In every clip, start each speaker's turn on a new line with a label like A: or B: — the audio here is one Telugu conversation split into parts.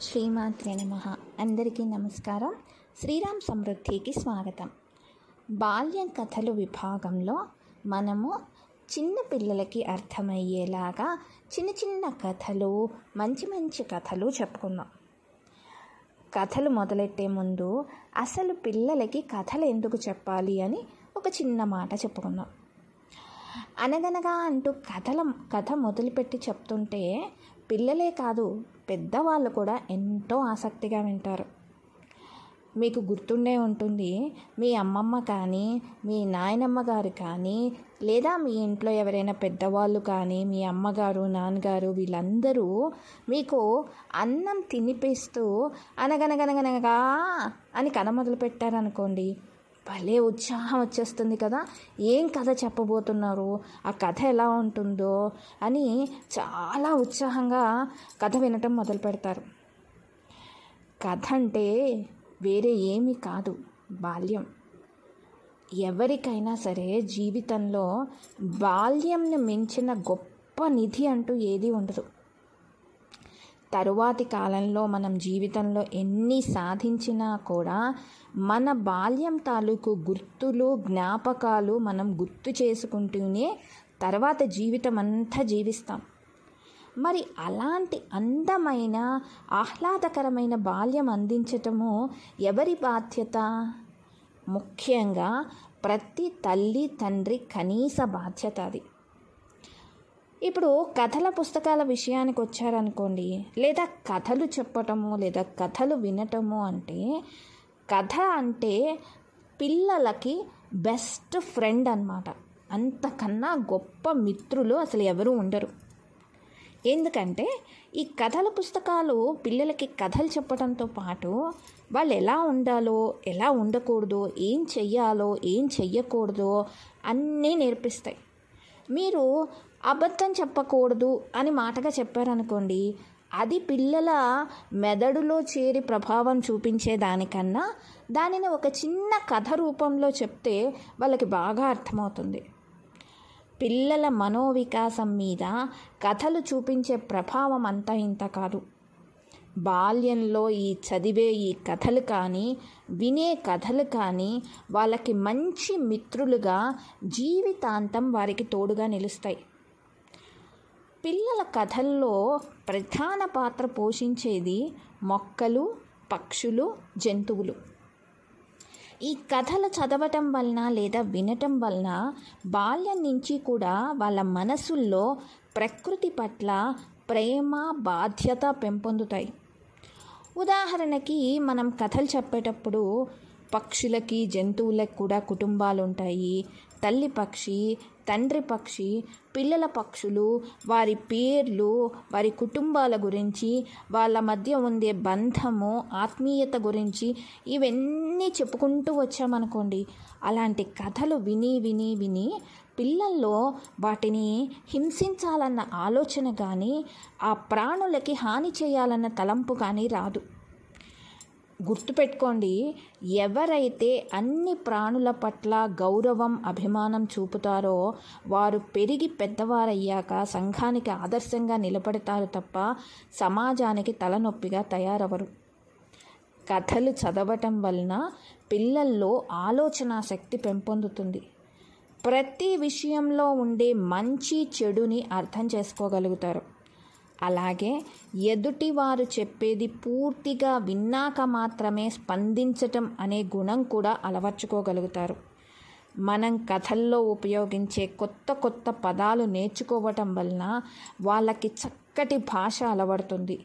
A: శ్రీమాత్రే నమ. అందరికీ నమస్కారం. శ్రీరామ్ సమృద్ధికి స్వాగతం. బాల్యం కథలు విభాగంలో మనము చిన్న పిల్లలకి అర్థమయ్యేలాగా చిన్న చిన్న కథలు మంచి మంచి కథలు చెప్పుకుందాం. కథలు మొదలెట్టే ముందు అసలు పిల్లలకి కథలు ఎందుకు చెప్పాలి అని ఒక చిన్న మాట చెప్పుకుందాం. అనగనగా అంటూ కథల కథ మొదలుపెట్టి చెప్తుంటే పిల్లలే కాదు పెద్దవాళ్ళు కూడా ఎంతో ఆసక్తిగా వింటారు. మీకు గుర్తుండే ఉంటుంది మీ అమ్మమ్మ కానీ మీ నాయనమ్మ గారు కానీ లేదా మీ ఇంట్లో ఎవరైనా పెద్దవాళ్ళు కానీ మీ అమ్మగారు నాన్నగారు వీళ్ళందరూ మీకు అన్నం తినిపిస్తూ అనగనగనగనగా అని కన మొదలు పెట్టారనుకోండి భలే ఉత్సాహం వచ్చేస్తుంది కదా. ఏం కథ చెప్పబోతున్నారు? ఆ కథ ఎలా ఉంటుందో? అని చాలా ఉత్సాహంగా కథ వినటం మొదలు పెడతారు. కథ అంటే వేరే ఏమీ కాదు బాల్యం. ఎవరికైనా సరే జీవితంలో బాల్యంను మించిన గొప్ప నిధి అంటూ ఏది ఉండదు. తరువాతి కాలంలో మనం జీవితంలో ఎన్ని సాధించినా కూడా మన బాల్యం తాలూకు గుర్తులు జ్ఞాపకాలు మనం గుర్తు చేసుకుంటూనే తర్వాత జీవితం అంతా జీవిస్తాం. మరి అలాంటి అందమైన ఆహ్లాదకరమైన బాల్యం అందించటము ఎవరి బాధ్యత? ముఖ్యంగా ప్రతి తల్లి తండ్రి కనీస బాధ్యత అది. ఇప్పుడు కథల పుస్తకాల విషయానికి వచ్చారనుకోండి లేదా కథలు చెప్పటము లేదా కథలు వినటము అంటే కథ అంటే పిల్లలకి బెస్ట్ ఫ్రెండ్ అనమాట అంతకన్నా గొప్ప మిత్రులు అసలు ఎవరు ఉండరు. ఎందుకంటే ఈ కథల పుస్తకాలు పిల్లలకి కథలు చెప్పడంతో పాటు వాళ్ళు ఎలా ఉండాలో ఎలా ఉండకూడదో ఏం చెయ్యాలో ఏం చెయ్యకూడదో అన్నీ నేర్పిస్తాయి. మీరు అబద్ధం చెప్పకూడదు అని మాటగా చెప్పారనుకోండి అది పిల్లల మెదడులో చేరి ప్రభావం చూపించే దానికన్నా దానిని ఒక చిన్న కథ రూపంలో చెప్తే వాళ్ళకి బాగా అర్థమవుతుంది. పిల్లల మనోవికాసం మీద కథలు చూపించే ప్రభావం అంతా ఇంత కాదు. బాల్యంలో ఈ చదివే ఈ కథలు కానీ వినే కథలు కానీ వాళ్ళకి మంచి మిత్రులుగా జీవితాంతం వారికి తోడుగా నిలుస్తాయి. పిల్లల కథల్లో ప్రధాన పాత్ర పోషించేది మొక్కలు పక్షులు జంతువులు. ఈ కథలు చదవటం వలన లేదా వినటం వలన బాల్యం నుంచి కూడా వాళ్ళ మనసుల్లో ప్రకృతి పట్ల ప్రేమ బాధ్యత పెంపొందుతాయి. ఉదాహరణకి మనం కథలు చెప్పేటప్పుడు పక్షులకి జంతువులకు కూడా కుటుంబాలు ఉంటాయి తల్లి పక్షి తండ్రి పక్షి పిల్లల పక్షులు వారి పేర్లు వారి కుటుంబాల గురించి వాళ్ళ మధ్య ఉండే బంధము ఆత్మీయత గురించి ఇవన్నీ చెప్పుకుంటూ వచ్చామనుకోండి అలాంటి కథలు విని విని విని పిల్లల్లో వాటిని హింసించాలన్న ఆలోచన కానీ ఆ ప్రాణులకి హాని చేయాలన్న తలంపు కానీ రాదు. గుర్తుపెట్టుకోండి ఎవరైతే అన్ని ప్రాణుల పట్ల గౌరవం అభిమానం చూపుతారో వారు పెరిగి పెద్దవారయ్యాక సంఘానికి ఆదర్శంగా నిలబడతారు తప్ప సమాజానికి తలనొప్పిగా తయారవరు. కథలు చదవటం వలన పిల్లల్లో ఆలోచన శక్తి పెంపొందుతుంది. ప్రతి విషయంలో ఉండే మంచి చెడుని అర్థం చేసుకోగలుగుతారు. అలాగే ఎదుటివారు చెప్పేది పూర్తిగా విన్నాక మాత్రమే స్పందించటం అనే గుణం కూడా అలవర్చుకోగలుగుతారు. మనం కథల్లో ఉపయోగించే కొత్త కొత్త పదాలు నేర్చుకోవటం వలన వాళ్ళకి చక్కటి భాష అలవడుతుంది.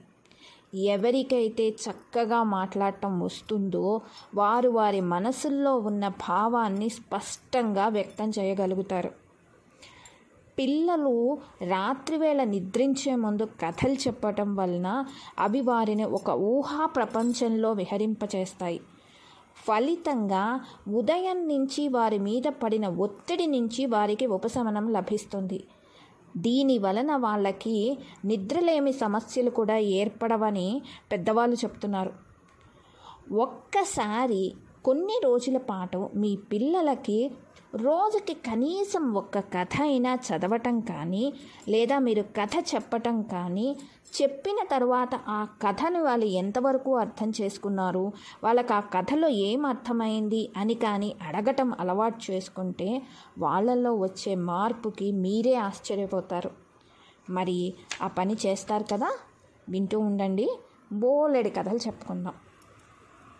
A: ఎవరికైతే చక్కగా మాట్లాడటం వస్తుందో వారు వారి మనసుల్లో ఉన్న భావాన్ని స్పష్టంగా వ్యక్తం చేయగలుగుతారు. పిల్లలు రాత్రివేళ నిద్రించే ముందు కథలు చెప్పటం వలన అవి వారిని ఒక ఊహా ప్రపంచంలో విహరింపచేస్తాయి. ఫలితంగా ఉదయం నుంచి వారి మీద పడిన ఒత్తిడి నుంచి వారికి ఉపశమనం లభిస్తుంది. దీని వలన వాళ్ళకి నిద్రలేమి సమస్యలు కూడా ఏర్పడవని పెద్దవాళ్ళు చెప్తున్నారు. ఒక్కసారి కొన్ని రోజుల పాటు మీ పిల్లలకి రోజుకి కనీసం ఒక్క కథ అయినా చదవటం కానీ లేదా మీరు కథ చెప్పటం కానీ చెప్పిన తర్వాత ఆ కథను వాళ్ళు ఎంతవరకు అర్థం చేసుకున్నారు వాళ్ళకి ఆ కథలో ఏం అర్థమైంది అని కానీ అడగటం అలవాటు చేసుకుంటే వాళ్ళల్లో వచ్చే మార్పుకి మీరే ఆశ్చర్యపోతారు. మరి ఆ పని చేస్తారు కదా? వింటూ ఉండండి. బోలెడి కథలు చెప్పుకుందాం.